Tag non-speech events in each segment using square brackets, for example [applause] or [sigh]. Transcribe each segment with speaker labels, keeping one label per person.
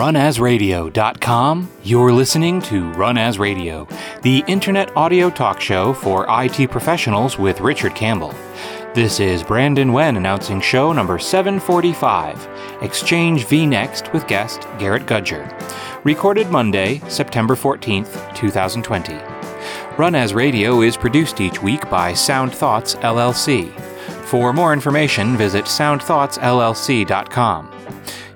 Speaker 1: Runasradio.com, you're listening to Run As Radio, the internet audio talk show for IT professionals with Richard Campbell. This is Brandon Wen announcing show number 745, Exchange vNext with guest Gareth Gudger. Recorded Monday, September 14th, 2020. Run As Radio is produced each week by Sound Thoughts LLC. For more information, visit soundthoughtsllc.com.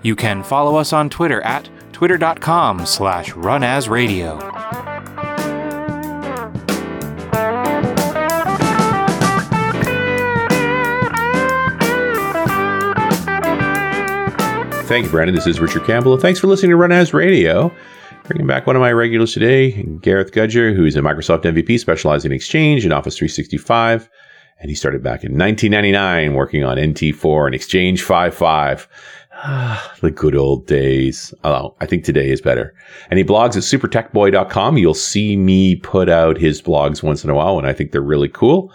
Speaker 1: You can follow us on Twitter at twitter.com slash runasradio.
Speaker 2: Thank you, Brandon. This is Richard Campbell. Thanks for listening to Run As Radio. Bringing back one of my regulars today, Gareth Gudger, who is a Microsoft MVP specializing in Exchange and Office 365. And he started back in 1999 working on NT4 and Exchange 55. Ah, [sighs] the good old days. Oh, I think today is better. And he blogs at supertekboy.com. You'll see me put out his blogs once in a while, and I think they're really cool.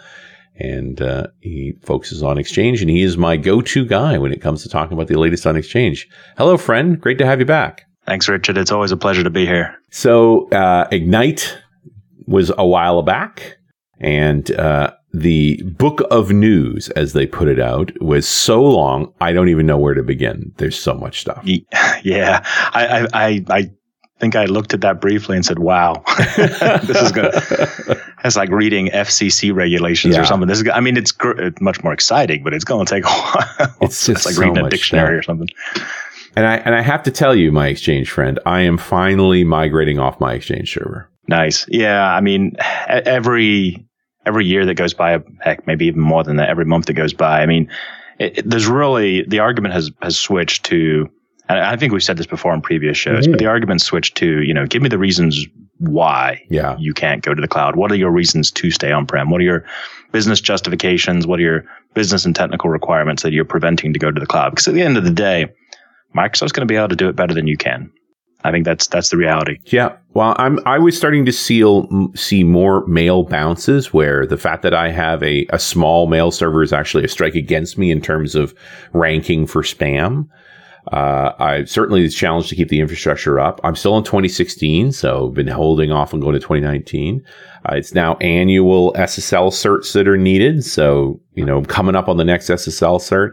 Speaker 2: And uh, he focuses on Exchange, and he is my go to guy when it comes to talking about the latest on Exchange. Hello, friend. Great to have you back.
Speaker 3: Thanks, Richard. It's always a pleasure to be here.
Speaker 2: So, uh, Ignite was a while back, and uh, the book of news, as they put it out, was so long, I don't even know where to begin. There's so much stuff. [laughs]
Speaker 3: Yeah. I, I, I think I looked at that briefly and said, wow, [laughs] this is going [laughs] to, it's like reading FCC regulations yeah. or something. This is, I mean, it's gr- much more exciting, but it's going to take a while.
Speaker 2: It's,
Speaker 3: it's like
Speaker 2: so
Speaker 3: reading a dictionary
Speaker 2: stuff.
Speaker 3: or something.
Speaker 2: And I, and I have to tell you, my exchange friend, I am finally migrating off my exchange server.
Speaker 3: Nice. Yeah. I mean, every, every year that goes by, heck, maybe even more than that, every month that goes by. I mean, it, it, there's really the argument has has switched to, and I think we've said this before in previous shows,
Speaker 2: Mm-hmm.
Speaker 3: but the argument switched to, you know, give me the reasons why
Speaker 2: Yeah.
Speaker 3: you can't go to the cloud. What are your reasons to stay on prem? What are your business justifications? What are your business and technical requirements that you're preventing to go to the cloud? Because at the end of the day, Microsoft's going to be able to do it better than you can. I think that's that's the reality.
Speaker 2: Yeah. Well, I'm I was starting to seal, see more mail bounces where the fact that I have a, a small mail server is actually a strike against me in terms of ranking for spam. Uh, I certainly it's challenged to keep the infrastructure up. I'm still in 2016, so been holding off on going to 2019. Uh, it's now annual SSL certs that are needed. So, you know, coming up on the next SSL cert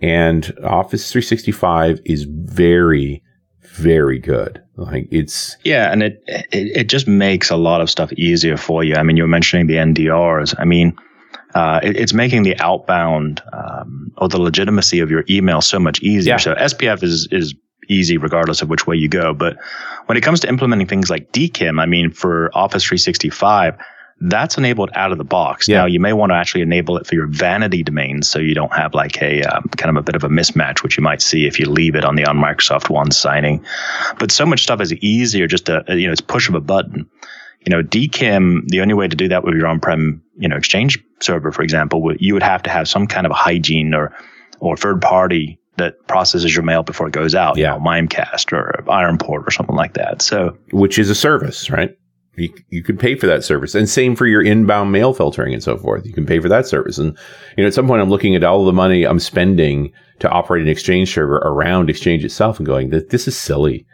Speaker 2: and Office 365 is very, very good. Like it's,
Speaker 3: Yeah, and it, it it just makes a lot of stuff easier for you. I mean, you were mentioning the NDRs. I mean, uh, it, it's making the outbound um, or the legitimacy of your email so much easier.
Speaker 2: Yeah.
Speaker 3: So SPF is is easy regardless of which way you go. But when it comes to implementing things like DKIM, I mean, for Office 365. That's enabled out of the box.
Speaker 2: Yeah.
Speaker 3: Now you may want to actually enable it for your vanity domains, so you don't have like a um, kind of a bit of a mismatch, which you might see if you leave it on the on Microsoft One signing but so much stuff is easier just to you know it's push of a button you know dkim the only way to do that with your on-prem you know exchange server for example you would have to have some kind of hygiene or or third party that processes your mail before it goes out
Speaker 2: Yeah.
Speaker 3: you know mimecast or ironport or something like that so
Speaker 2: which is a service, right? You, you could pay for that service. And same for your inbound mail filtering and so forth. You can pay for that service. And, you know, at some point I'm looking at all the money I'm spending to operate an exchange server around exchange itself and going, "Th- this is silly.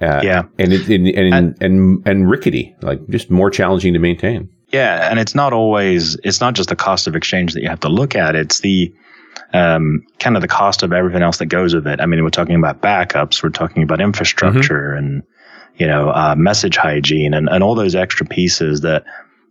Speaker 2: Uh,
Speaker 3: yeah
Speaker 2: And it, and, and,
Speaker 3: And-
Speaker 2: and, and rickety, like just more challenging to maintain.
Speaker 3: Yeah, and it's not always it's not just the cost of exchange that you have to look at. It's the um, kind of the cost of everything else that goes with it. I mean, we're talking about backups, we're talking about infrastructure, and you know, uh, message hygiene, and, and all those extra pieces that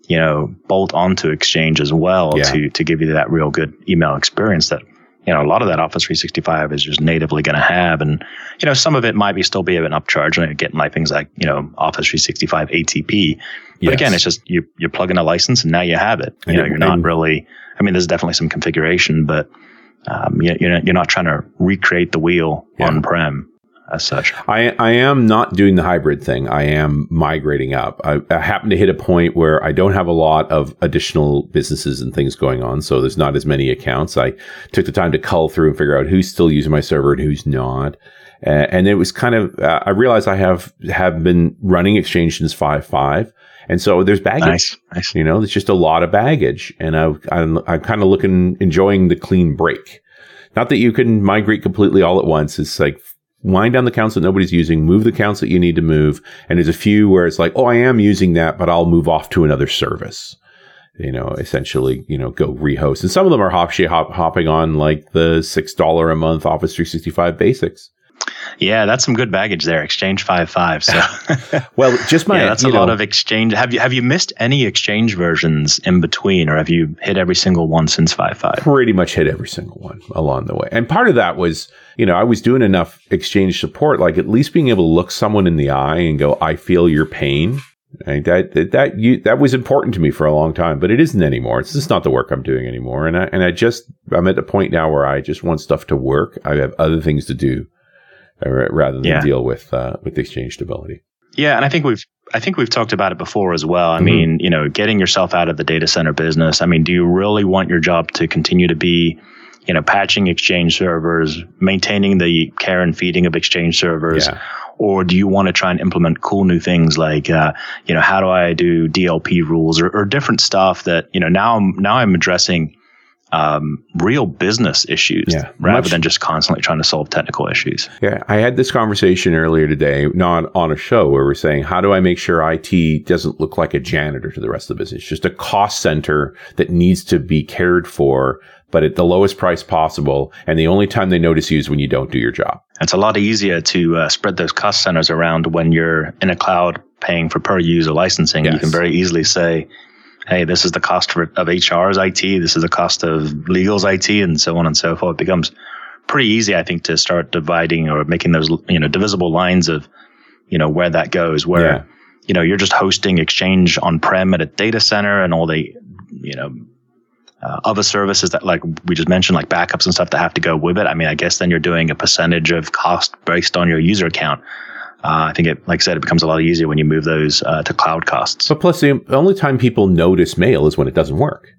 Speaker 3: you know bolt onto Exchange as well
Speaker 2: Yeah.
Speaker 3: to to give you that real good email experience that you know a lot of that Office 365 is just natively going to have, and you know some of it might be still be an upcharge and getting like things like you know Office 365 ATP. But
Speaker 2: Yes.
Speaker 3: again, it's just you you plug in a license and now you have it. You
Speaker 2: And
Speaker 3: know,
Speaker 2: it-
Speaker 3: you're not really. I mean, there's definitely some configuration, but um, you, you're not, you're not trying to recreate the wheel
Speaker 2: Yeah.
Speaker 3: on prem as such.
Speaker 2: I, I am not doing the hybrid thing. I am migrating up. I, I happen to hit a point where I don't have a lot of additional businesses and things going on. So there's not as many accounts. I took the time to cull through and figure out who's still using my server and who's not. Uh, and it was kind of, uh, I realized I have, have been running Exchange since 5.5. And so there's baggage.
Speaker 3: Nice, nice.
Speaker 2: You know, there's just a lot of baggage, and I, I'm, I'm kind of looking, enjoying the clean break. Not that you can migrate completely all at once. It's like wind down the counts that nobody's using, move the counts that you need to move. And there's a few where it's like, oh, I am using that, but I'll move off to another service. You know, essentially, you know, go rehost. And some of them are hop, hop hopping on like the $6 a month Office 365 basics.
Speaker 3: Yeah, that's some good baggage there. Exchange five five. So, [laughs]
Speaker 2: well, just my [laughs]
Speaker 3: yeah, that's a know, lot of Exchange. Have you have you missed any Exchange versions in between, or have you hit every single one since five five?
Speaker 2: Pretty much hit every single one along the way. And part of that was, you know, I was doing enough Exchange support, like at least being able to look someone in the eye and go, "I feel your pain." That that that, you, that was important to me for a long time, but it isn't anymore. It's just not the work I'm doing anymore. And I and I just I'm at the point now where I just want stuff to work. I have other things to do rather than yeah. deal with uh, with exchange stability.
Speaker 3: Yeah, and I think we've I think we've talked about it before as well. I mm-hmm. mean, you know, getting yourself out of the data center business. I mean, do you really want your job to continue to be, you know, patching exchange servers, maintaining the care and feeding of exchange servers? Yeah. Or do you want to try and implement cool new things like, uh, you know, how do I do DLP rules or, or different stuff that, you know, now I'm, now I'm addressing um, real business issues yeah, rather much, than just constantly trying to solve technical issues.
Speaker 2: Yeah, I had this conversation earlier today, not on a show, where we're saying, how do I make sure IT doesn't look like a janitor to the rest of the business? Just a cost center that needs to be cared for, but at the lowest price possible. And the only time they notice you is when you don't do your job.
Speaker 3: It's a lot easier to uh, spread those cost centers around when you're in a cloud paying for per user licensing. Yes. You can very easily say, hey, this is the cost of HR's IT, this is the cost of legal's IT, and so on and so forth. It becomes pretty easy, I think, to start dividing or making those you know divisible lines of you know where that goes. Where yeah. you know you're just hosting Exchange on prem at a data center, and all the you know uh, other services that like we just mentioned, like backups and stuff that have to go with it. I mean, I guess then you're doing a percentage of cost based on your user account. Uh, I think it, like I said, it becomes a lot easier when you move those uh, to cloud costs.
Speaker 2: But plus, the only time people notice mail is when it doesn't work,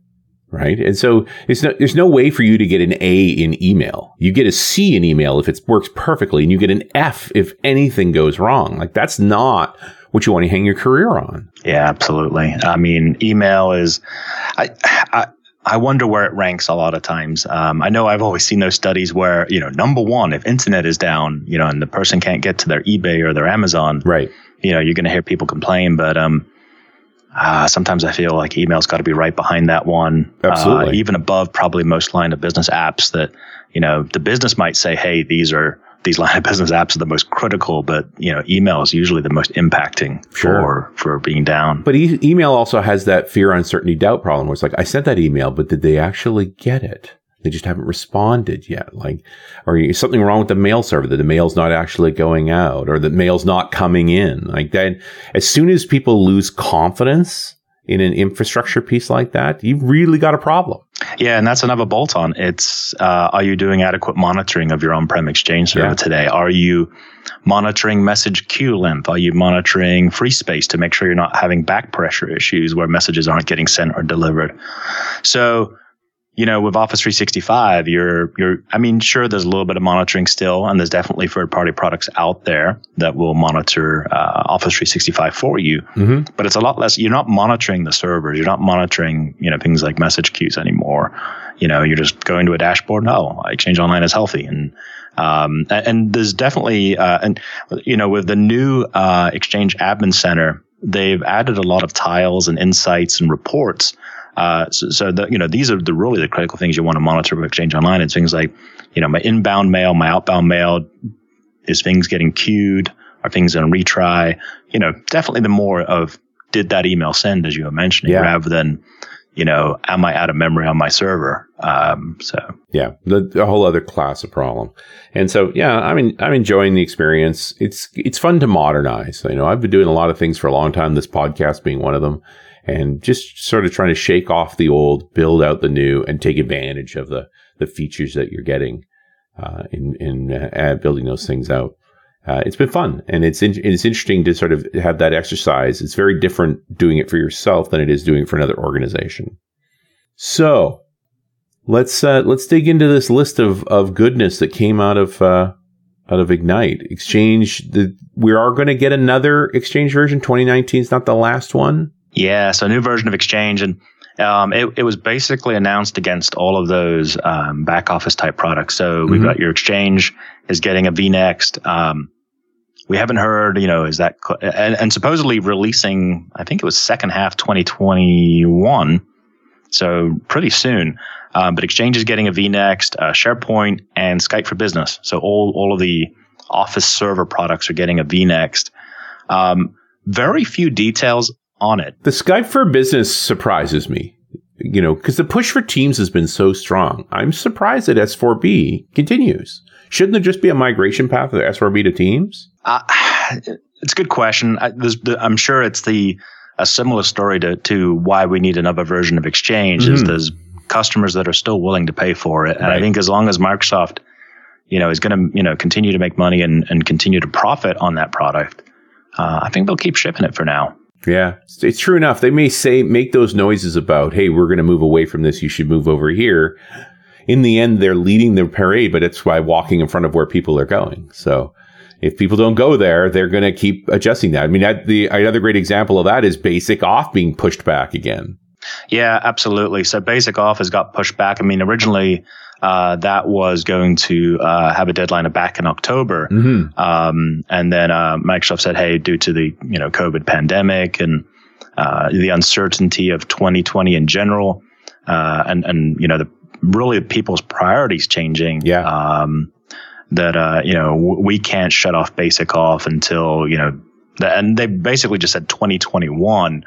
Speaker 2: right? And so no, there's no way for you to get an A in email. You get a C in email if it works perfectly, and you get an F if anything goes wrong. Like that's not what you want to hang your career on.
Speaker 3: Yeah, absolutely. I mean, email is, I, I I wonder where it ranks a lot of times. Um, I know I've always seen those studies where, you know, number one, if internet is down, you know, and the person can't get to their eBay or their Amazon,
Speaker 2: right?
Speaker 3: You know, you're going to hear people complain, but um, uh, sometimes I feel like email's got to be right behind that one,
Speaker 2: absolutely, uh,
Speaker 3: even above probably most line of business apps. That you know, the business might say, "Hey, these are these line of business apps are the most critical, but you know, email is usually the most impacting sure. for for being down.
Speaker 2: But e- email also has that fear, uncertainty, doubt problem where it's like, I sent that email, but did they actually get it? They just haven't responded yet. Like, or is something wrong with the mail server that the mail's not actually going out or the mail's not coming in? Like that, as soon as people lose confidence in an infrastructure piece like that, you've really got a problem.
Speaker 3: Yeah, and that's another bolt on. It's uh, are you doing adequate monitoring of your on prem exchange server yeah. today? Are you monitoring message queue length? Are you monitoring free space to make sure you're not having back pressure issues where messages aren't getting sent or delivered? So you know, with Office 365, you're, you're, I mean, sure, there's a little bit of monitoring still, and there's definitely third party products out there that will monitor uh, Office 365 for you. Mm-hmm. But it's a lot less, you're not monitoring the servers. You're not monitoring, you know, things like message queues anymore. You know, you're just going to a dashboard. No, Exchange Online is healthy. And, um, and there's definitely, uh, and, you know, with the new, uh, Exchange Admin Center, they've added a lot of tiles and insights and reports uh, so, so the, you know, these are the really the critical things you want to monitor with Exchange Online. It's things like, you know, my inbound mail, my outbound mail, is things getting queued? Are things in retry? You know, definitely the more of did that email send, as you were mentioning, yeah. rather than, you know, am I out of memory on my server? Um, so
Speaker 2: yeah, the, the, whole other class of problem. And so, yeah, I mean, I'm enjoying the experience. It's, it's fun to modernize. You know, I've been doing a lot of things for a long time, this podcast being one of them and just sort of trying to shake off the old, build out the new, and take advantage of the the features that you're getting uh, in in uh, building those things out. Uh, it's been fun, and it's in, it's interesting to sort of have that exercise. It's very different doing it for yourself than it is doing it for another organization. So let's uh, let's dig into this list of of goodness that came out of uh, out of Ignite Exchange. The, we are going to get another Exchange version. 2019 is not the last one.
Speaker 3: Yeah, so a new version of Exchange, and Um, it, it was basically announced against all of those um, back office type products. So we've
Speaker 2: Mhm.
Speaker 3: got your exchange is getting a VNext. Um, we haven't heard, you know, is that cl- and, and supposedly releasing? I think it was second half 2021, so pretty soon. Um, but Exchange is getting a VNext, uh, SharePoint, and Skype for Business. So all all of the Office server products are getting a VNext. Um, very few details on it.
Speaker 2: The Skype for Business surprises me, you know, because the push for Teams has been so strong. I'm surprised that S4B continues. Shouldn't there just be a migration path of S4B to Teams?
Speaker 3: Uh, it's a good question. I, the, I'm sure it's the a similar story to to why we need another version of Exchange. Is
Speaker 2: Mhm.
Speaker 3: there's customers that are still willing to pay for it, and I think as long as Microsoft, you know, is going to you know continue to make money and and continue to profit on that product, uh, I think they'll keep shipping it for now.
Speaker 2: Yeah, it's, true enough. They may say make those noises about, "Hey, we're going to move away from this. You should move over here." In the end, they're leading the parade, but it's by walking in front of where people are going. So, if people don't go there, they're going to keep adjusting that. I mean, the another great example of that is Basic Auth being pushed back again.
Speaker 3: Yeah, absolutely. So Basic Auth has got pushed back. I mean, originally uh, that was going to uh, have a deadline of back in October.
Speaker 2: Mm-hmm.
Speaker 3: Um, and then uh, Microsoft said, "Hey, due to the you know COVID pandemic and uh, the uncertainty of 2020 in general, uh, and and you know the really people's priorities changing,
Speaker 2: Yeah.
Speaker 3: um, that uh, you know w- we can't shut off Basic auth until you know, the, and they basically just said 2021.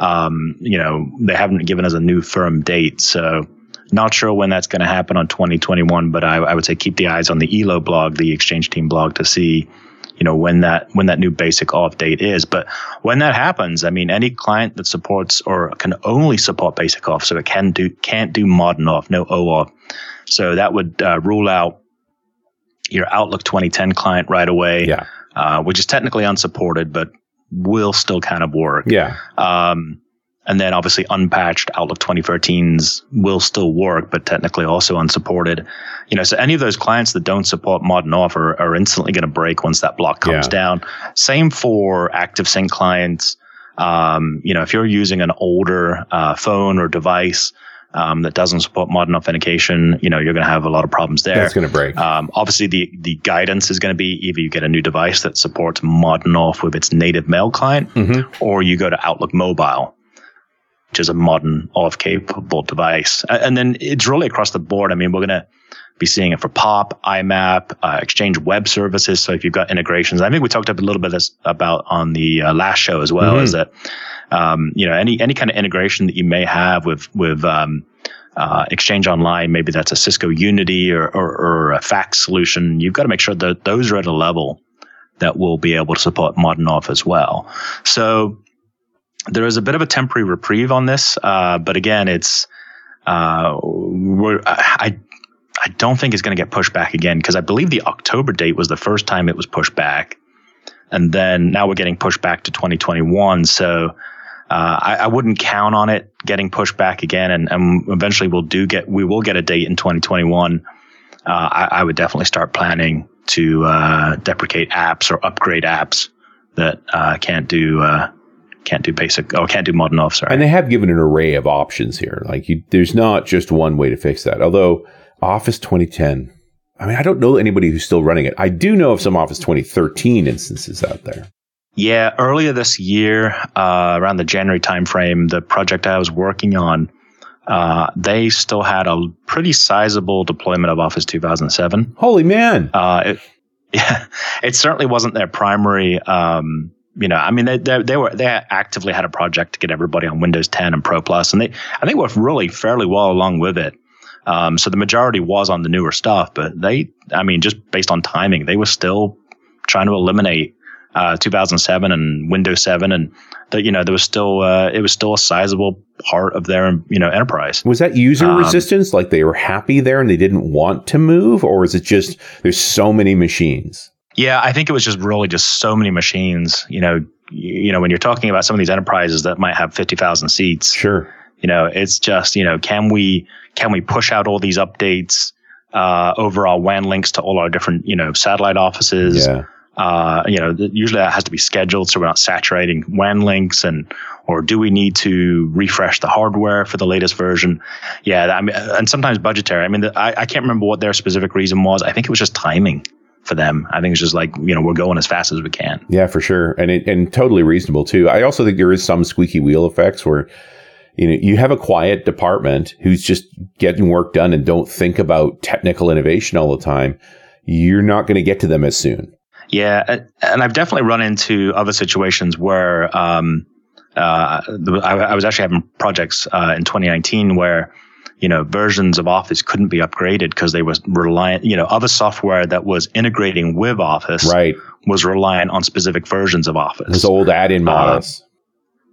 Speaker 3: Um, you know, they haven't given us a new firm date, so." Not sure when that's going to happen on 2021, but I, I would say keep the eyes on the EHLO blog, the Exchange Team blog, to see, you know, when that when that new basic auth date is. But when that happens, I mean, any client that supports or can only support basic auth, so it can do can't do modern auth, no OAuth. So that would uh, rule out your Outlook 2010 client right away,
Speaker 2: Yeah,
Speaker 3: uh, which is technically unsupported, but will still kind of work.
Speaker 2: yeah,
Speaker 3: Um, and then obviously unpatched Outlook 2013s will still work, but technically also unsupported. You know, so any of those clients that don't support modern auth are, are instantly going to break once that block comes
Speaker 2: Yeah.
Speaker 3: down. Same for ActiveSync clients. Um, you know, if you're using an older uh, phone or device um, that doesn't support modern authentication, you know, you're going to have a lot of problems there.
Speaker 2: that's going to break.
Speaker 3: Um, obviously, the the guidance is going to be either you get a new device that supports modern auth with its native mail client,
Speaker 2: Mhm.
Speaker 3: or you go to Outlook Mobile, which is a modern auth capable device. And then it's really across the board. I mean, we're going to be seeing it for POP, IMAP, uh, Exchange Web Services. So if you've got integrations, I think we talked a little bit about on the uh, last show as well.
Speaker 2: Mhm.
Speaker 3: Is that um, you know any any kind of integration that you may have with with um, uh, Exchange Online, maybe that's a Cisco Unity or, or, or a fax solution. You've got to make sure that those are at a level that will be able to support modern auth as well. So there is a bit of a temporary reprieve on this, uh, but again, it's uh, I I don't think it's going to get pushed back again because I believe the October date was the first time it was pushed back, and then now we're getting pushed back to 2021. So. Uh, I, I wouldn't count on it getting pushed back again, and, and eventually we'll do get we will get a date in 2021. Uh, I, I would definitely start planning to uh, deprecate apps or upgrade apps that uh, can't do uh, can't do basic or can't do modern auth. Sorry.
Speaker 2: And they have given an array of options here. Like you, there's not just one way to fix that. Although Office 2010, I mean, I don't know anybody who's still running it. I do know of some Office 2013 instances out there.
Speaker 3: Yeah, earlier this year, uh, around the January timeframe, the project I was working on, uh, they still had a pretty sizable deployment of Office 2007.
Speaker 2: Holy man.
Speaker 3: Uh, it, yeah, [laughs] it certainly wasn't their primary. Um, you know, I mean, they, they they were they actively had a project to get everybody on Windows 10 and Pro Plus, and they I think were really fairly well along with it. Um, so the majority was on the newer stuff, but they, I mean, just based on timing, they were still trying to eliminate uh, 2007 and Windows 7, and that you know there was still uh, it was still a sizable part of their you know enterprise.
Speaker 2: Was that user
Speaker 3: Um,
Speaker 2: resistance? Like they were happy there and they didn't want to move? Or is it just there's so many machines?
Speaker 3: Yeah, I think it was just really just so many machines. You know, you, know when you're talking about some of these enterprises that might have 50,000 seats,
Speaker 2: Sure.
Speaker 3: you know, it's just you know can we can we push out all these updates uh, over our WAN links to all our different you know satellite offices?
Speaker 2: Yeah.
Speaker 3: Uh, you know, usually that has to be scheduled so we're not saturating WAN links and or do we need to refresh the hardware for the latest version? Yeah, I mean, and sometimes budgetary. I mean, the, I, I can't remember what their specific reason was. I think it was just timing for them. I think it's just like you know we're going as fast as we can.
Speaker 2: Yeah, for sure, and it, and totally reasonable too. I also think there is some squeaky wheel effects where you know you have a quiet department who's just getting work done and don't think about technical innovation all the time. You're not going to get to them as soon.
Speaker 3: Yeah, and I've definitely run into other situations where um, uh, I, I, was actually having projects uh, in 2019 where you know versions of Office couldn't be upgraded because they was reliant. You know, other software that was integrating with Office
Speaker 2: right.
Speaker 3: was reliant on specific versions of Office.
Speaker 2: Those old add-in models. Uh,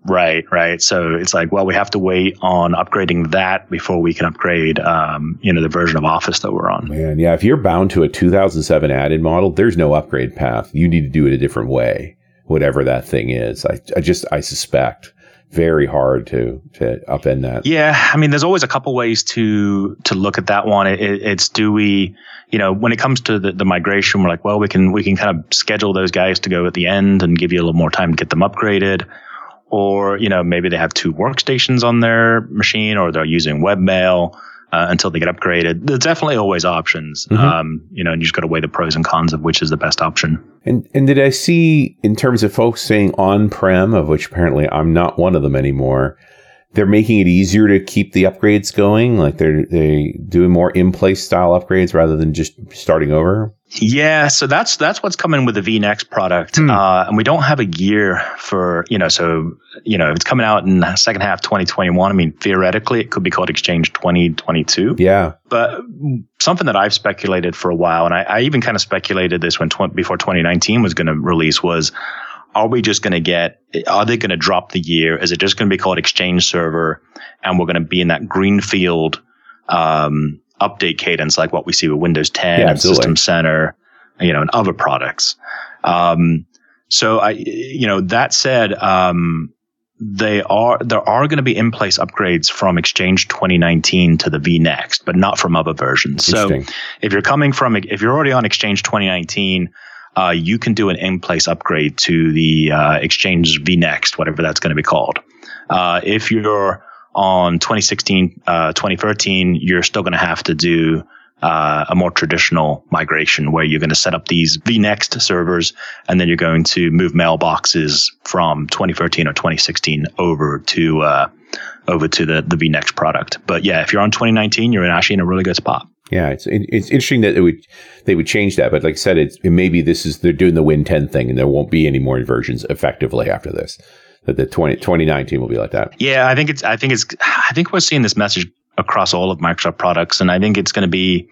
Speaker 3: Right, right. So it's like, well, we have to wait on upgrading that before we can upgrade, um, you know, the version of Office that we're on.
Speaker 2: Man, yeah. If you're bound to a 2007 add-in model, there's no upgrade path. You need to do it a different way, whatever that thing is. I, I just, I suspect very hard to to upend that.
Speaker 3: Yeah, I mean, there's always a couple ways to to look at that one. It, it's do we, you know, when it comes to the, the migration, we're like, well, we can we can kind of schedule those guys to go at the end and give you a little more time to get them upgraded or you know maybe they have two workstations on their machine or they're using webmail uh, until they get upgraded. There's definitely always options mm-hmm. um, you know and you just got to weigh the pros and cons of which is the best option.
Speaker 2: And and did i see in terms of folks saying on-prem of which apparently i'm not one of them anymore they're making it easier to keep the upgrades going? Like they're they doing more in place style upgrades rather than just starting over
Speaker 3: yeah, so that's that's what's coming with the vNext product, hmm. uh, and we don't have a year for you know. So you know, if it's coming out in the second half 2021, I mean, theoretically, it could be called Exchange 2022.
Speaker 2: Yeah,
Speaker 3: but something that I've speculated for a while, and I, I even kind of speculated this when tw- before 2019 was going to release was. Are we just going to get, are they going to drop the year? Is it just going to be called Exchange Server? And we're going to be in that greenfield, um, update cadence like what we see with Windows 10 yeah, and System Center, you know, and other products. Um, so I, you know, that said, um, they are there are going to be in place upgrades from Exchange 2019 to the vNext, but not from other versions. So if you're coming from if you're already on Exchange 2019, uh, you can do an in place upgrade to the uh, Exchange vNext, whatever that's going to be called. Uh, if you're on 2016, uh, 2013, you're still going to have to do uh, a more traditional migration where you're going to set up these vNext servers and then you're going to move mailboxes from 2013 or 2016 over to uh, over to the the vNext product. But yeah, if you're on 2019, you're actually in a really good spot.
Speaker 2: Yeah, it's it's interesting that it would they would change that, but like I said, it's maybe this is they're doing the Win 10 thing, and there won't be any more versions effectively after this that the 20, 2019 will be like that.
Speaker 3: Yeah, I think it's, I think it's, [sighs] I think we're seeing this message across all of Microsoft products. And I think it's going to be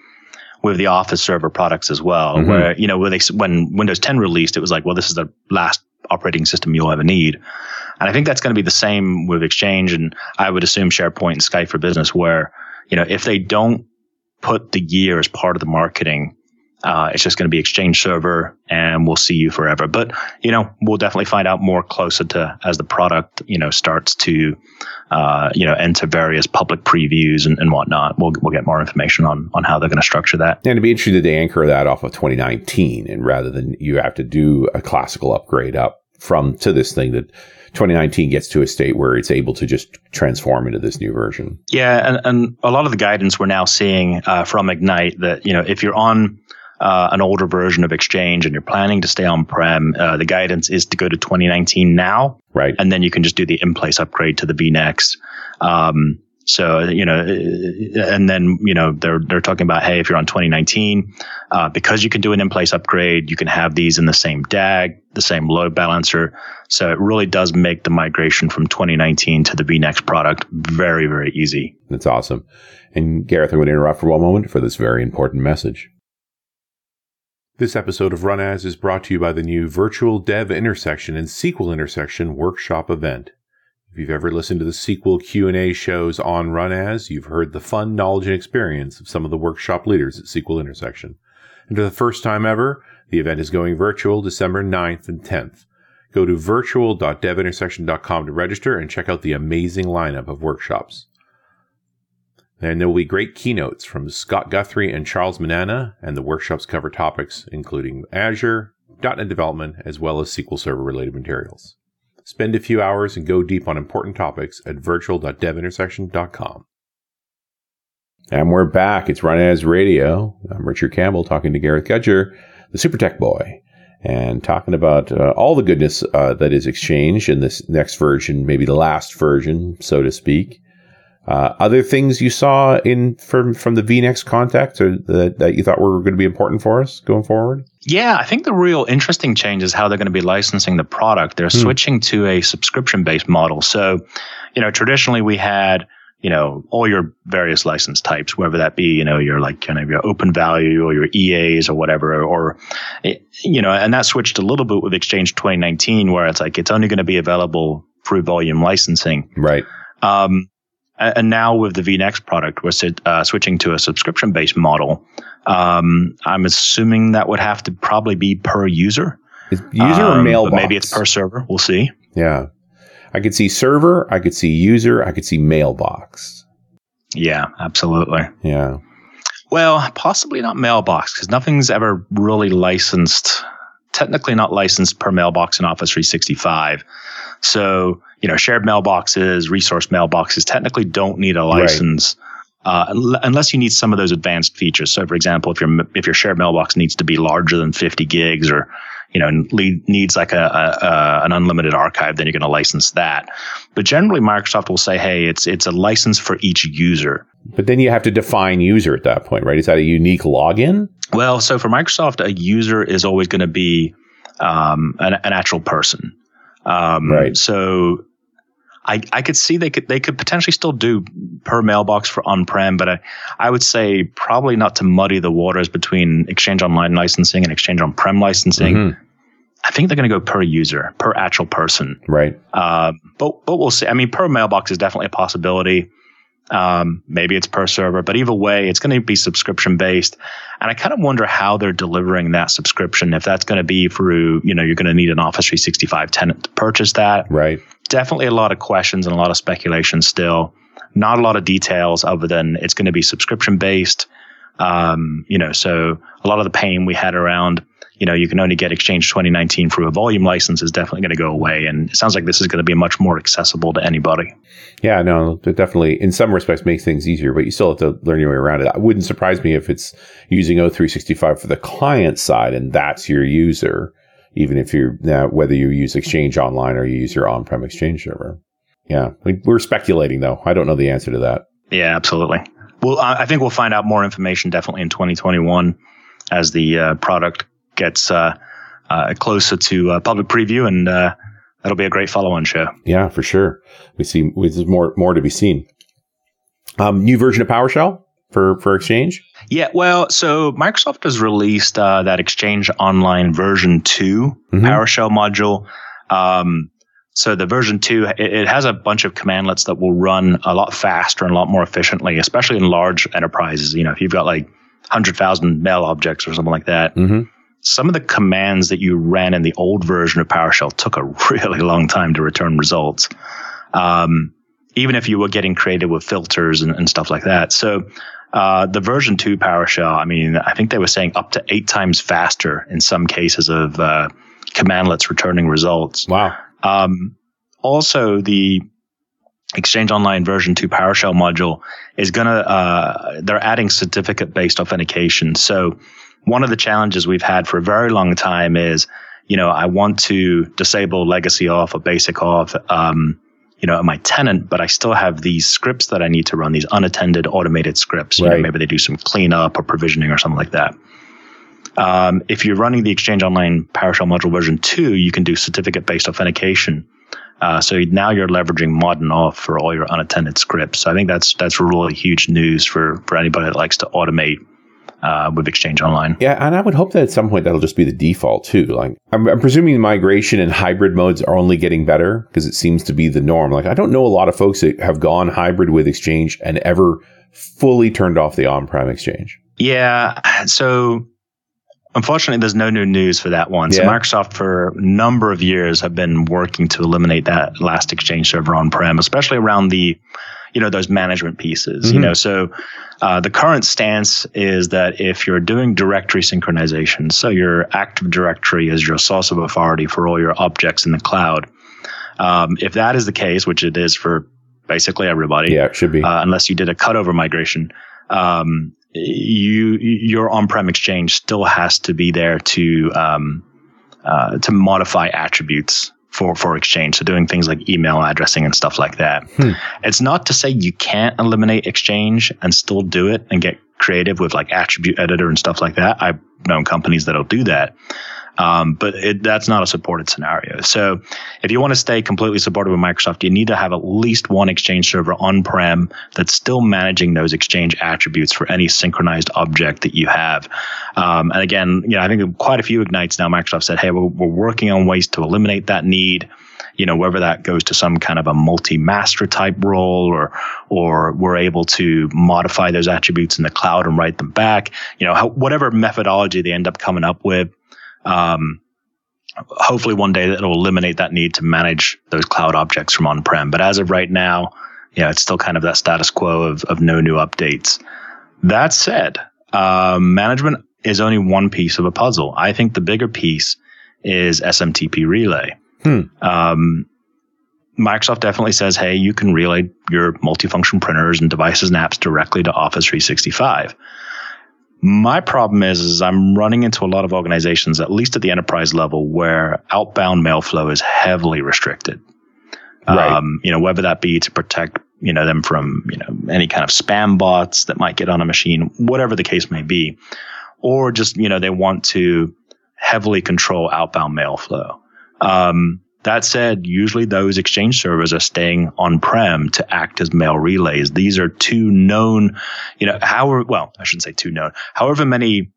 Speaker 3: with the Office server products as well, mm-hmm. where, you know, where they, when Windows 10 released, it was like, well, this is the last operating system you'll ever need. And I think that's going to be the same with Exchange. And I would assume SharePoint and Skype for Business, where, you know, if they don't put the year as part of the marketing, uh, it's just going to be Exchange server, and we'll see you forever. But you know, we'll definitely find out more closer to as the product you know starts to uh, you know enter various public previews and, and whatnot. We'll we'll get more information on on how they're going to structure that.
Speaker 2: And it'd be interesting that they anchor that off of 2019, and rather than you have to do a classical upgrade up from to this thing that 2019 gets to a state where it's able to just transform into this new version.
Speaker 3: Yeah, and, and a lot of the guidance we're now seeing uh, from Ignite that you know if you're on uh, an older version of Exchange and you're planning to stay on prem, uh, the guidance is to go to 2019 now.
Speaker 2: Right.
Speaker 3: And then you can just do the in place upgrade to the vNext. Um, so, you know, and then, you know, they're, they're talking about, hey, if you're on 2019, uh, because you can do an in place upgrade, you can have these in the same DAG, the same load balancer. So it really does make the migration from 2019 to the vNext product very, very easy.
Speaker 2: That's awesome. And Gareth, I'm going to interrupt for one moment for this very important message. This episode of Run As is brought to you by the new Virtual Dev Intersection and SQL Intersection workshop event. If you've ever listened to the SQL Q&A shows on Run As, you've heard the fun knowledge and experience of some of the workshop leaders at SQL Intersection. And for the first time ever, the event is going virtual December 9th and 10th. Go to virtual.devintersection.com to register and check out the amazing lineup of workshops. And there will be great keynotes from Scott Guthrie and Charles Lamanna, and the workshops cover topics including Azure, .NET development, as well as SQL Server related materials. Spend a few hours and go deep on important topics at virtual.devintersection.com. And we're back. It's Run As Radio. I'm Richard Campbell talking to Gareth Gudger, the Super Tech Boy, and talking about uh, all the goodness uh, that is Exchange in this next version, maybe the last version, so to speak. Uh, other things you saw in from from the VNext context or that, that you thought were going to be important for us going forward?
Speaker 3: Yeah, I think the real interesting change is how they're going to be licensing the product. They're hmm. switching to a subscription based model. So, you know, traditionally we had you know, all your various license types, whether that be, you know, your like kind of your open value or your EAs or whatever, or, you know, and that switched a little bit with Exchange 2019, where it's like it's only going to be available through volume licensing.
Speaker 2: Right. Um,
Speaker 3: and now with the VNext product, we're uh, switching to a subscription based model. Um, I'm assuming that would have to probably be per user.
Speaker 2: Is user um, or mailbox?
Speaker 3: maybe it's per server. We'll see.
Speaker 2: Yeah. I could see server, I could see user, I could see mailbox.
Speaker 3: Yeah, absolutely.
Speaker 2: Yeah.
Speaker 3: Well, possibly not mailbox because nothing's ever really licensed, technically not licensed per mailbox in Office 365. So, you know, shared mailboxes, resource mailboxes technically don't need a license. Right. Uh, unless you need some of those advanced features. So, for example, if your if your shared mailbox needs to be larger than 50 gigs, or you know needs like a, a, a an unlimited archive, then you're going to license that. But generally, Microsoft will say, "Hey, it's it's a license for each user."
Speaker 2: But then you have to define user at that point, right? Is that a unique login?
Speaker 3: Well, so for Microsoft, a user is always going to be um, an, an, actual person. Um, right. So I, I could see they could they could potentially still do per mailbox for on prem, but I, I would say probably not to muddy the waters between Exchange Online licensing and Exchange on prem licensing. Mm-hmm. I think they're going to go per user, per actual person.
Speaker 2: Right.
Speaker 3: Uh, but but we'll see. I mean, per mailbox is definitely a possibility. Um, maybe it's per server, but either way, it's going to be subscription based. And I kind of wonder how they're delivering that subscription. If that's going to be through, you know, you're going to need an Office 365 tenant to purchase that.
Speaker 2: Right
Speaker 3: definitely a lot of questions and a lot of speculation still. Not a lot of details other than it's going to be subscription based. Um, you know, so a lot of the pain we had around, you know, you can only get Exchange 2019 through a volume license is definitely going to go away. And it sounds like this is going to be much more accessible to anybody.
Speaker 2: Yeah, no, it definitely, in some respects, makes things easier, but you still have to learn your way around it. It wouldn't surprise me if it's using O365 for the client side and that's your user even if you're now whether you use Exchange Online or you use your on-prem Exchange server. Yeah, we, are speculating though. I don't know the answer to that.
Speaker 3: Yeah, absolutely. Well, I think we'll find out more information definitely in 2021 as the uh, product gets uh, uh, closer to uh, public preview, and uh, that'll be a great follow-on show.
Speaker 2: Yeah, for sure. We see there's more more to be seen. Um, new version of PowerShell for for Exchange?
Speaker 3: Yeah, well, so Microsoft has released uh, that Exchange Online version 2 mm-hmm. PowerShell module. Um, so the version two, it, it, has a bunch of commandlets that will run a lot faster and a lot more efficiently, especially in large enterprises. You know, if you've got like hundred thousand mail objects or something like that. Mm-hmm. Some of the commands that you ran in the old version of PowerShell took a [laughs] really long time to return results. Um, even if you were getting creative with filters and, and stuff like that. So uh, the version two PowerShell, I mean, I think they were saying up to eight times faster in some cases of uh, commandlets returning results.
Speaker 2: Wow. Um,
Speaker 3: also, the Exchange Online version 2 PowerShell module is going to, uh, they're adding certificate based authentication. So, one of the challenges we've had for a very long time is, you know, I want to disable legacy auth or basic auth, Um, you know, my tenant, but I still have these scripts that I need to run, these unattended automated scripts. You know, maybe they do some cleanup or provisioning or something like that. Um, if you're running the Exchange Online PowerShell module version two, you can do certificate based authentication. Uh, so now you're leveraging mod and auth for all your unattended scripts. So I think that's that's really huge news for for anybody that likes to automate uh, with Exchange Online.
Speaker 2: Yeah, and I would hope that at some point that'll just be the default too. Like, I'm, I'm presuming migration and hybrid modes are only getting better because it seems to be the norm. Like, I don't know a lot of folks that have gone hybrid with Exchange and ever fully turned off the on-prem Exchange.
Speaker 3: Yeah, so unfortunately, there's no new news for that one. So yeah. Microsoft, for a number of years, have been working to eliminate that last Exchange server on-prem, especially around the you know those management pieces mm-hmm. you know so uh, the current stance is that if you're doing directory synchronization so your active directory is your source of authority for all your objects in the cloud Um, if that is the case, which it is for basically everybody,
Speaker 2: yeah, it should be,
Speaker 3: uh, unless you did a cutover migration, um, you your on-prem exchange still has to be there to um, uh, to modify attributes for for exchange. So doing things like email addressing and stuff like that. Hmm. It's not to say you can't eliminate exchange and still do it and get creative with like attribute editor and stuff like that. I've known companies that'll do that. Um, but it, that's not a supported scenario. So if you want to stay completely supported with Microsoft, you need to have at least one Exchange server on-prem that's still managing those Exchange attributes for any synchronized object that you have. Um, and again, you know, I think quite a few Ignites now, Microsoft said, hey, we're, we're working on ways to eliminate that need you know, whether that goes to some kind of a multi-master type role or, or we're able to modify those attributes in the cloud and write them back, you know, how, whatever methodology they end up coming up with, um, hopefully one day that will eliminate that need to manage those cloud objects from on-prem. But as of right now, you know, it's still kind of that status quo of, of no new updates. That said, um, management is only one piece of a puzzle. I think the bigger piece is SMTP relay. Hmm. Um, Microsoft definitely says, hey, you can relay your multifunction printers and devices and apps directly to Office 365. My problem is, is I'm running into a lot of organizations, at least at the enterprise level, where outbound mail flow is heavily restricted. Right. Um, you know, whether that be to protect, you know, them from, you know, any kind of spam bots that might get on a machine, whatever the case may be, or just, you know, they want to heavily control outbound mail flow. Um, that said, usually those exchange servers are staying on prem to act as mail relays. These are two known, you know, however, well, I shouldn't say two known, however many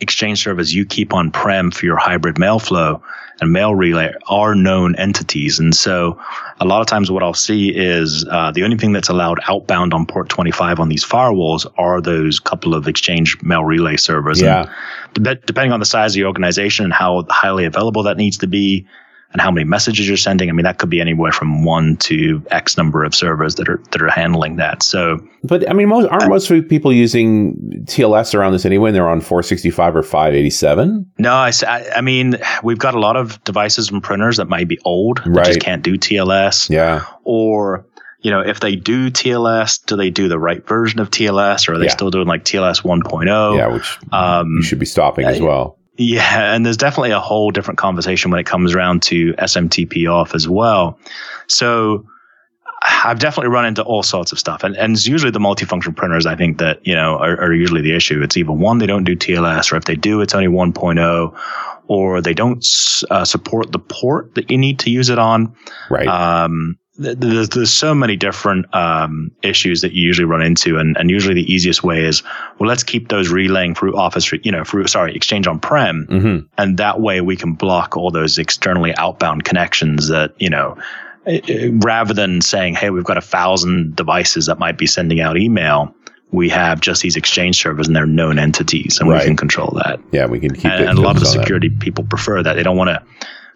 Speaker 3: exchange servers you keep on prem for your hybrid mail flow and mail relay are known entities. And so a lot of times what I'll see is uh, the only thing that's allowed outbound on port 25 on these firewalls are those couple of exchange mail relay servers.
Speaker 2: Yeah.
Speaker 3: And depending on the size of the organization and how highly available that needs to be, and how many messages you're sending. I mean, that could be anywhere from one to X number of servers that are that are handling that. So,
Speaker 2: but I mean, most aren't most people using TLS around this anyway? And they're on 465 or 587.
Speaker 3: No, I, I mean, we've got a lot of devices and printers that might be old that right. just can't do TLS.
Speaker 2: Yeah,
Speaker 3: or you know, if they do TLS, do they do the right version of TLS, or are they yeah. still doing like TLS 1.0?
Speaker 2: Yeah, which um, you should be stopping as well.
Speaker 3: Yeah, and there's definitely a whole different conversation when it comes around to SMTP auth as well. So I've definitely run into all sorts of stuff, and and it's usually the multifunction printers. I think that you know are, are usually the issue. It's either one they don't do TLS, or if they do, it's only 1.0, or they don't uh, support the port that you need to use it on.
Speaker 2: Right.
Speaker 3: Um, there's, there's so many different um, issues that you usually run into, and, and usually the easiest way is, well, let's keep those relaying through Office, you know, through sorry, Exchange on prem, mm-hmm. and that way we can block all those externally outbound connections that you know, rather than saying, hey, we've got a thousand devices that might be sending out email. We have just these exchange servers and they're known entities, and right. we can control that.
Speaker 2: Yeah, we can keep
Speaker 3: and, and a lot of the security that. people prefer that. They don't want to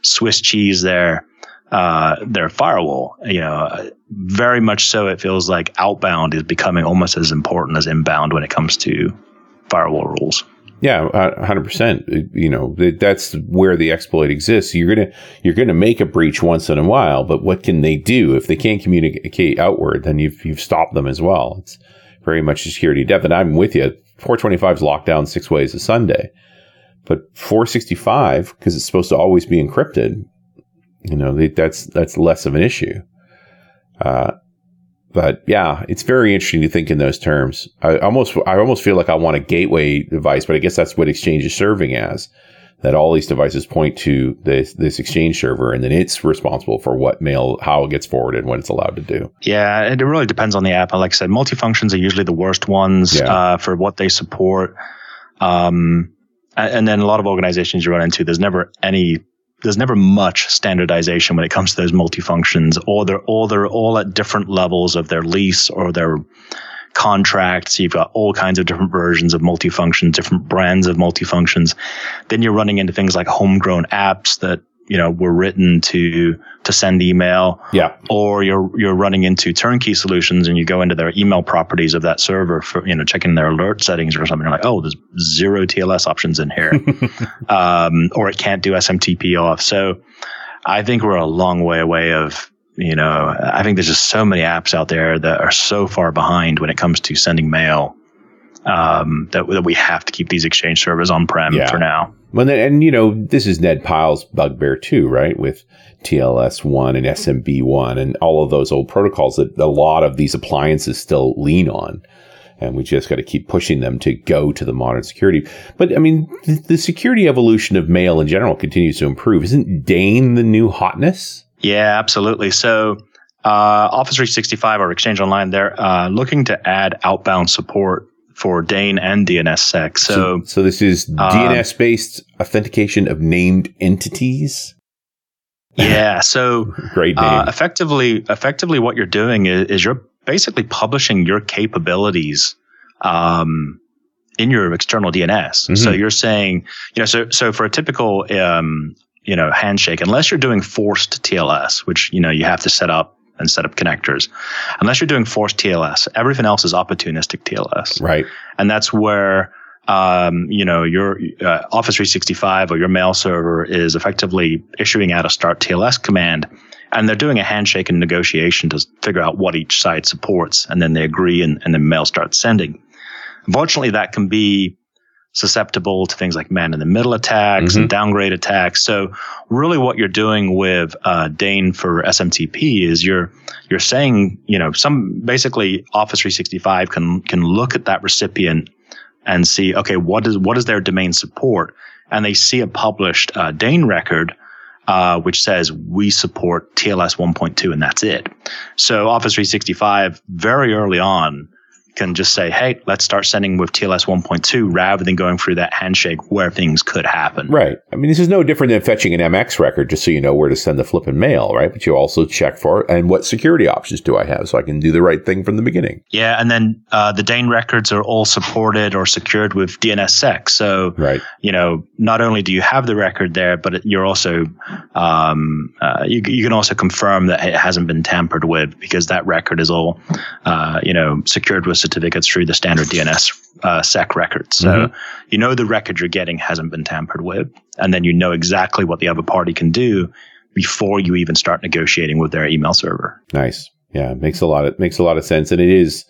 Speaker 3: Swiss cheese their uh, their firewall. You know, very much so. It feels like outbound is becoming almost as important as inbound when it comes to firewall rules.
Speaker 2: Yeah, hundred percent. You know, that's where the exploit exists. You're gonna you're gonna make a breach once in a while, but what can they do if they can't communicate outward? Then you've you've stopped them as well. It's very much security depth, and I'm with you. 425 is locked down six ways a Sunday, but 465 because it's supposed to always be encrypted you know, that's that's less of an issue. Uh, but yeah, it's very interesting to think in those terms. I almost I almost feel like I want a gateway device, but I guess that's what Exchange is serving as. That all these devices point to this this Exchange server, and then it's responsible for what mail, how it gets forwarded, what it's allowed to do.
Speaker 3: Yeah, it really depends on the app. Like I said, multifunctions are usually the worst ones yeah. uh, for what they support. Um, and then a lot of organizations you run into, there's never any there's never much standardization when it comes to those multifunctions, or they're all they're all at different levels of their lease or their contracts. You've got all kinds of different versions of multifunctions, different brands of multifunctions. Then you're running into things like homegrown apps that you know were written to to send email.
Speaker 2: Yeah.
Speaker 3: Or you're you're running into turnkey solutions and you go into their email properties of that server for you know checking their alert settings or something. You're like, oh, there's zero TLS options in here, [laughs] um, or it can't do SMTP auth. So I think we're a long way away of, you know, I think there's just so many apps out there that are so far behind when it comes to sending mail um, that, that we have to keep these exchange servers on prem
Speaker 2: Yeah.
Speaker 3: for now.
Speaker 2: Well, then, and you know, this is Ned Pyle's bugbear too, right? With TLS one and SMB one and all of those old protocols that a lot of these appliances still lean on. And we just got to keep pushing them to go to the modern security. But I mean, the, the security evolution of mail in general continues to improve. Isn't Dane the new hotness?
Speaker 3: Yeah, absolutely. So, uh, Office 365 or Exchange Online, they're uh, looking to add outbound support for Dane and DNSSEC. So,
Speaker 2: so this is
Speaker 3: uh,
Speaker 2: DNS based authentication of named entities.
Speaker 3: yeah, [laughs] so
Speaker 2: Great name.
Speaker 3: uh, effectively, effectively, what you're doing is, is you're basically publishing your capabilities um, in your external DNS. So
Speaker 2: Mhm.
Speaker 3: you're saying, you know, so so for a typical um, you know handshake, unless you're doing forced TLS, which you know you have to set up and set up connectors, unless you're doing forced TLS, everything else is opportunistic TLS
Speaker 2: right.
Speaker 3: and that's where um, you know your uh, Office 365 or your mail server is effectively issuing out a start TLS command, and they're doing a handshake and negotiation to figure out what each side supports, and then they agree, and, and then mail starts sending. Unfortunately, that can be susceptible to things like man in the middle attacks and downgrade attacks. So really what you're doing with uh, Dane for SMTP is you're you're saying, you know, some basically Office 365 can can look at that recipient and see, okay, what is what is their domain support? And they see a published uh, Dane record uh, which says we support TLS 1.2 and that's it. So Office 365 very early on can just say, hey, let's start sending with TLS 1.2 rather than going through that handshake where things could happen.
Speaker 2: Right. I mean, this is no different than fetching an MX record just so you know where to send the flipping mail, right? But you also check for and what security options do I have so I can do the right thing from the beginning.
Speaker 3: Yeah, and then uh, the Dane records are all supported or secured with DNSSEC. So
Speaker 2: Right.
Speaker 3: you know, not only do you have the record there, but you're also um, uh, you, you can also confirm that it hasn't been tampered with because that record is all uh, you know secured with certificates through the standard DNS uh, sec records. So
Speaker 2: Mhm.
Speaker 3: you know the record you're getting hasn't been tampered with, and then you know exactly what the other party can do before you even start negotiating with their email server.
Speaker 2: Nice. Yeah. It makes a lot of, makes a lot of sense. And it is,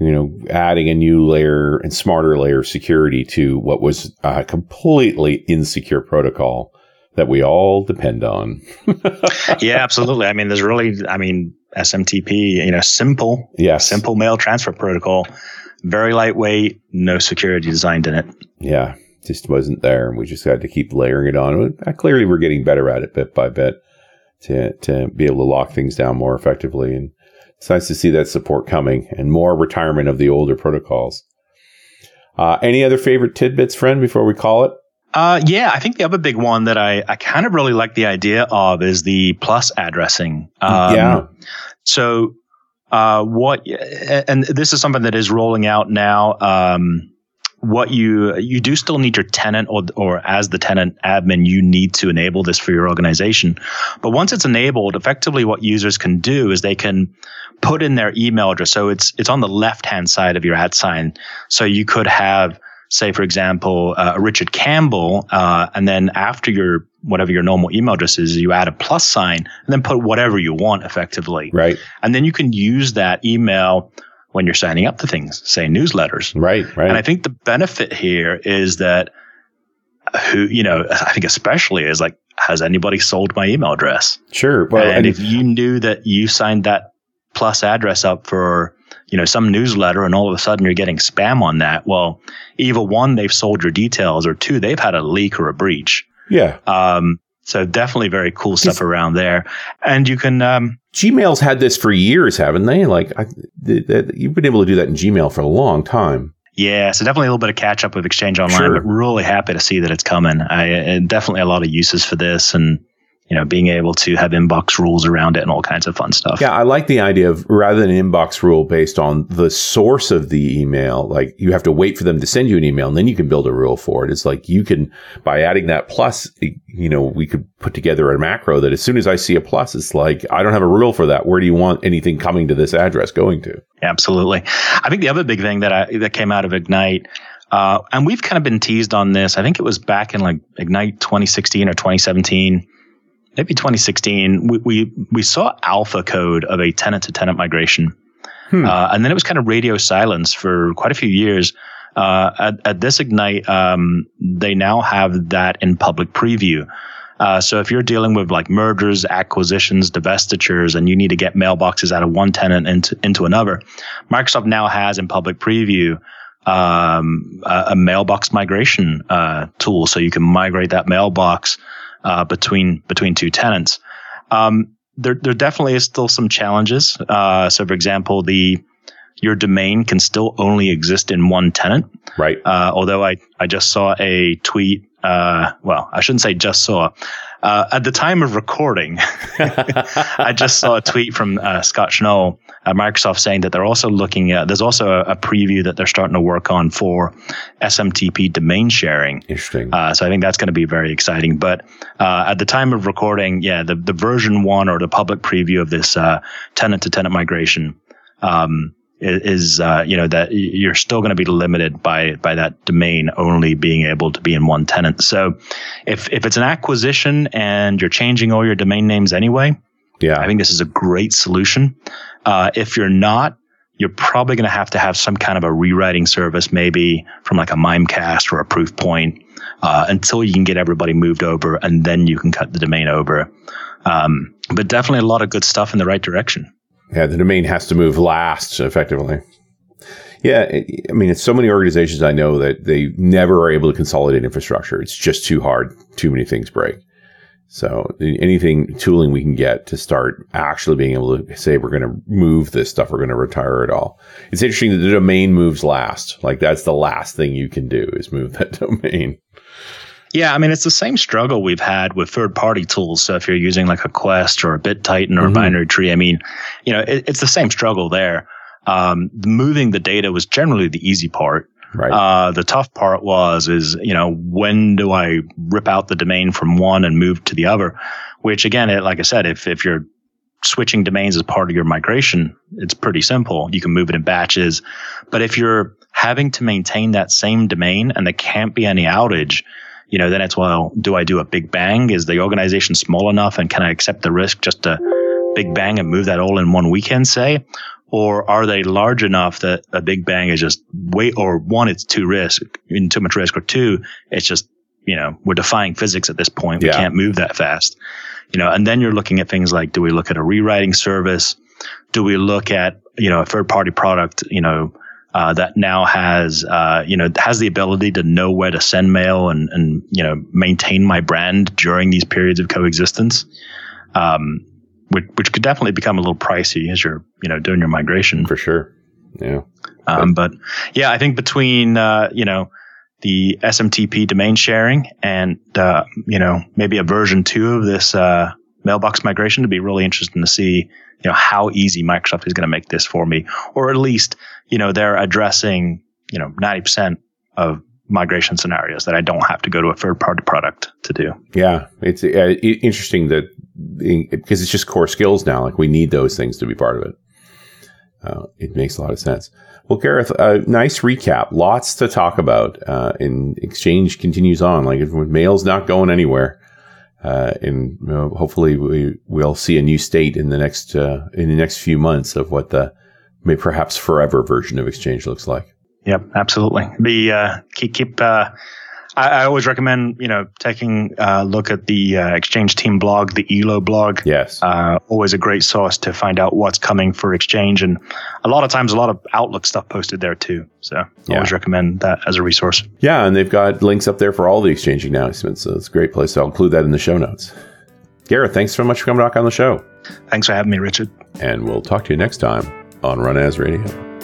Speaker 2: you know, adding a new layer and smarter layer of security to what was a completely insecure protocol that we all depend on. [laughs]
Speaker 3: yeah, absolutely. I mean, there's really, I mean, SMTP, you know, simple,
Speaker 2: Yes.
Speaker 3: simple mail transfer protocol, very lightweight, no security designed in it.
Speaker 2: Yeah. Just wasn't there. And we just had to keep layering it on. Clearly, we're getting better at it bit by bit to, to be able to lock things down more effectively. And it's nice to see that support coming and more retirement of the older protocols. Uh, any other favorite tidbits, friend, before we call it?
Speaker 3: Uh, yeah, I think the other big one that I, I kind of really like the idea of is the plus addressing. Um,
Speaker 2: Yeah.
Speaker 3: So, uh, what, and this is something that is rolling out now. Um, what you you do still need your tenant or or as the tenant admin you need to enable this for your organization but once it's enabled effectively what users can do is they can put in their email address so it's it's on the left hand side of your at sign so you could have say for example uh, richard campbell uh, and then after your whatever your normal email address is you add a plus sign and then put whatever you want effectively
Speaker 2: Right.
Speaker 3: and then you can use that email when you're signing up to things say newsletters
Speaker 2: Right. Right.
Speaker 3: and I think the benefit here is that who, you know, I think especially is like, has anybody sold my email address?
Speaker 2: sure. Well,
Speaker 3: and,
Speaker 2: and
Speaker 3: if you knew that you signed that plus address up for, you know, some newsletter and all of a sudden you're getting spam on that, well, either one, they've sold your details or two, they've had a leak or a breach.
Speaker 2: yeah.
Speaker 3: Um, so definitely very cool stuff around there. And you can, um,
Speaker 2: Gmail's had this for years, haven't they? Like, I, th- th- you've been able to do that in Gmail for a long time.
Speaker 3: Yeah, so definitely a little bit of catch up with Exchange Online,
Speaker 2: Sure.
Speaker 3: but really happy to see that it's coming. I and definitely a lot of uses for this, and you know, being able to have inbox rules around it and all kinds of fun stuff.
Speaker 2: Yeah, I like the idea of rather than an inbox rule based on the source of the email, like you have to wait for them to send you an email and then you can build a rule for it. It's like you can, by adding that plus, you know, we could put together a macro that as soon as I see a plus, it's like, I don't have a rule for that. Where do you want anything coming to this address going to?
Speaker 3: Absolutely. I think the other big thing that I that came out of Ignite, uh, and we've kind of been teased on this. I think it was back in like Ignite 2016 or 2017. Maybe 2016, we, we, we saw alpha code of a tenant to tenant migration. Hmm. Uh, and then it was kind of radio silence for quite a few years. Uh, at, at this Ignite, um, they now have that in public preview. Uh, so if you're dealing with like mergers, acquisitions, divestitures, and you need to get mailboxes out of one tenant into, into another, Microsoft now has in public preview um, a, a, mailbox migration uh, tool, so you can migrate that mailbox uh, between between two tenants. Um, there, there definitely is still some challenges. Uh, so, for example, the your domain can still only exist in one tenant.
Speaker 2: Right.
Speaker 3: Uh, although I, I just saw a tweet. Uh, well, I shouldn't say just saw. Uh, at the time of recording, [laughs] I just saw a tweet from uh, Scott Schnoll at Microsoft saying that they're also looking at, there's also a, a preview that they're starting to work on for SMTP domain sharing.
Speaker 2: Interesting.
Speaker 3: Uh, so I think that's going to be very exciting. But uh, at the time of recording, yeah, the, the version one or the public preview of this tenant to tenant migration um, is uh, you know that you're still going to be limited by by that domain only being able to be in one tenant. So if if it's an acquisition and you're changing all your domain names anyway,
Speaker 2: yeah,
Speaker 3: I think this is a great solution. Uh, if you're not, you're probably going to have to have some kind of a rewriting service, maybe from like a Mimecast or a Proofpoint, uh, until you can get everybody moved over, and then you can cut the domain over. Um, but definitely a lot of good stuff in the right direction.
Speaker 2: Yeah, the domain has to move last effectively. Yeah, I mean, it's so many organizations I know that they never are able to consolidate infrastructure. It's just too hard. Too many things break. So anything tooling we can get to start actually being able to say we're going to move this stuff, we're going to retire it all. It's interesting that the domain moves last. Like that's the last thing you can do is move that [laughs] domain.
Speaker 3: Yeah, I mean, it's the same struggle we've had with third party tools. So if you're using like a Quest or a BitTitan or mm-hmm. a binary tree, I mean, you know, it, it's the same struggle there. Um, moving the data was generally the easy part.
Speaker 2: Right.
Speaker 3: Uh, the tough part was, is, you know, when do I rip out the domain from one and move to the other? Which again, it, like I said, if, if you're switching domains as part of your migration, it's pretty simple. You can move it in batches. But if you're having to maintain that same domain and there can't be any outage, you know, then it's, well, do I do a big bang? Is the organization small enough and can I accept the risk just to big bang and move that all in one weekend, say? Or are they large enough that a big bang is just way, or one, it's too risk, in too much risk, or two, it's just, you know, we're defying physics at this point. We yeah. can't move that fast. You know, and then you're looking at things like, do we look at a rewriting service? Do we look at, you know, a third party product, you know, uh, that now has uh, you know has the ability to know where to send mail and and you know maintain my brand during these periods of coexistence, um, which which could definitely become a little pricey as you're you know doing your migration
Speaker 2: for sure. Yeah.
Speaker 3: Um, but yeah, I think between uh, you know the SMTP domain sharing and uh, you know maybe a version two of this uh, mailbox migration to be really interesting to see you know how easy Microsoft is going to make this for me, or at least you know, they're addressing, you know, 90% of migration scenarios that I don't have to go to a third party product to do.
Speaker 2: Yeah. It's uh, interesting that because it's just core skills now. Like we need those things to be part of it. Uh, it makes a lot of sense. Well, Gareth, uh, nice recap. Lots to talk about. Uh, and Exchange continues on. Like mail's not going anywhere. Uh, and you know, hopefully we we'll see a new state in the next uh, in the next few months of what the maybe perhaps forever version of Exchange looks like.
Speaker 3: Yep, absolutely. Be uh, keep keep. I, I, always recommend you know taking a look at the uh, Exchange team blog, the EHLO blog.
Speaker 2: Yes,
Speaker 3: uh, always a great source to find out what's coming for Exchange, and a lot of times a lot of Outlook stuff posted there too. So yeah. always recommend that as a resource.
Speaker 2: Yeah, and they've got links up there for all the Exchange announcements, so it's a great place. So I'll include that in the show notes. Gareth, thanks so much for coming back on the show.
Speaker 3: Thanks for having me, Richard.
Speaker 2: And we'll talk to you next time on RunAs Radio.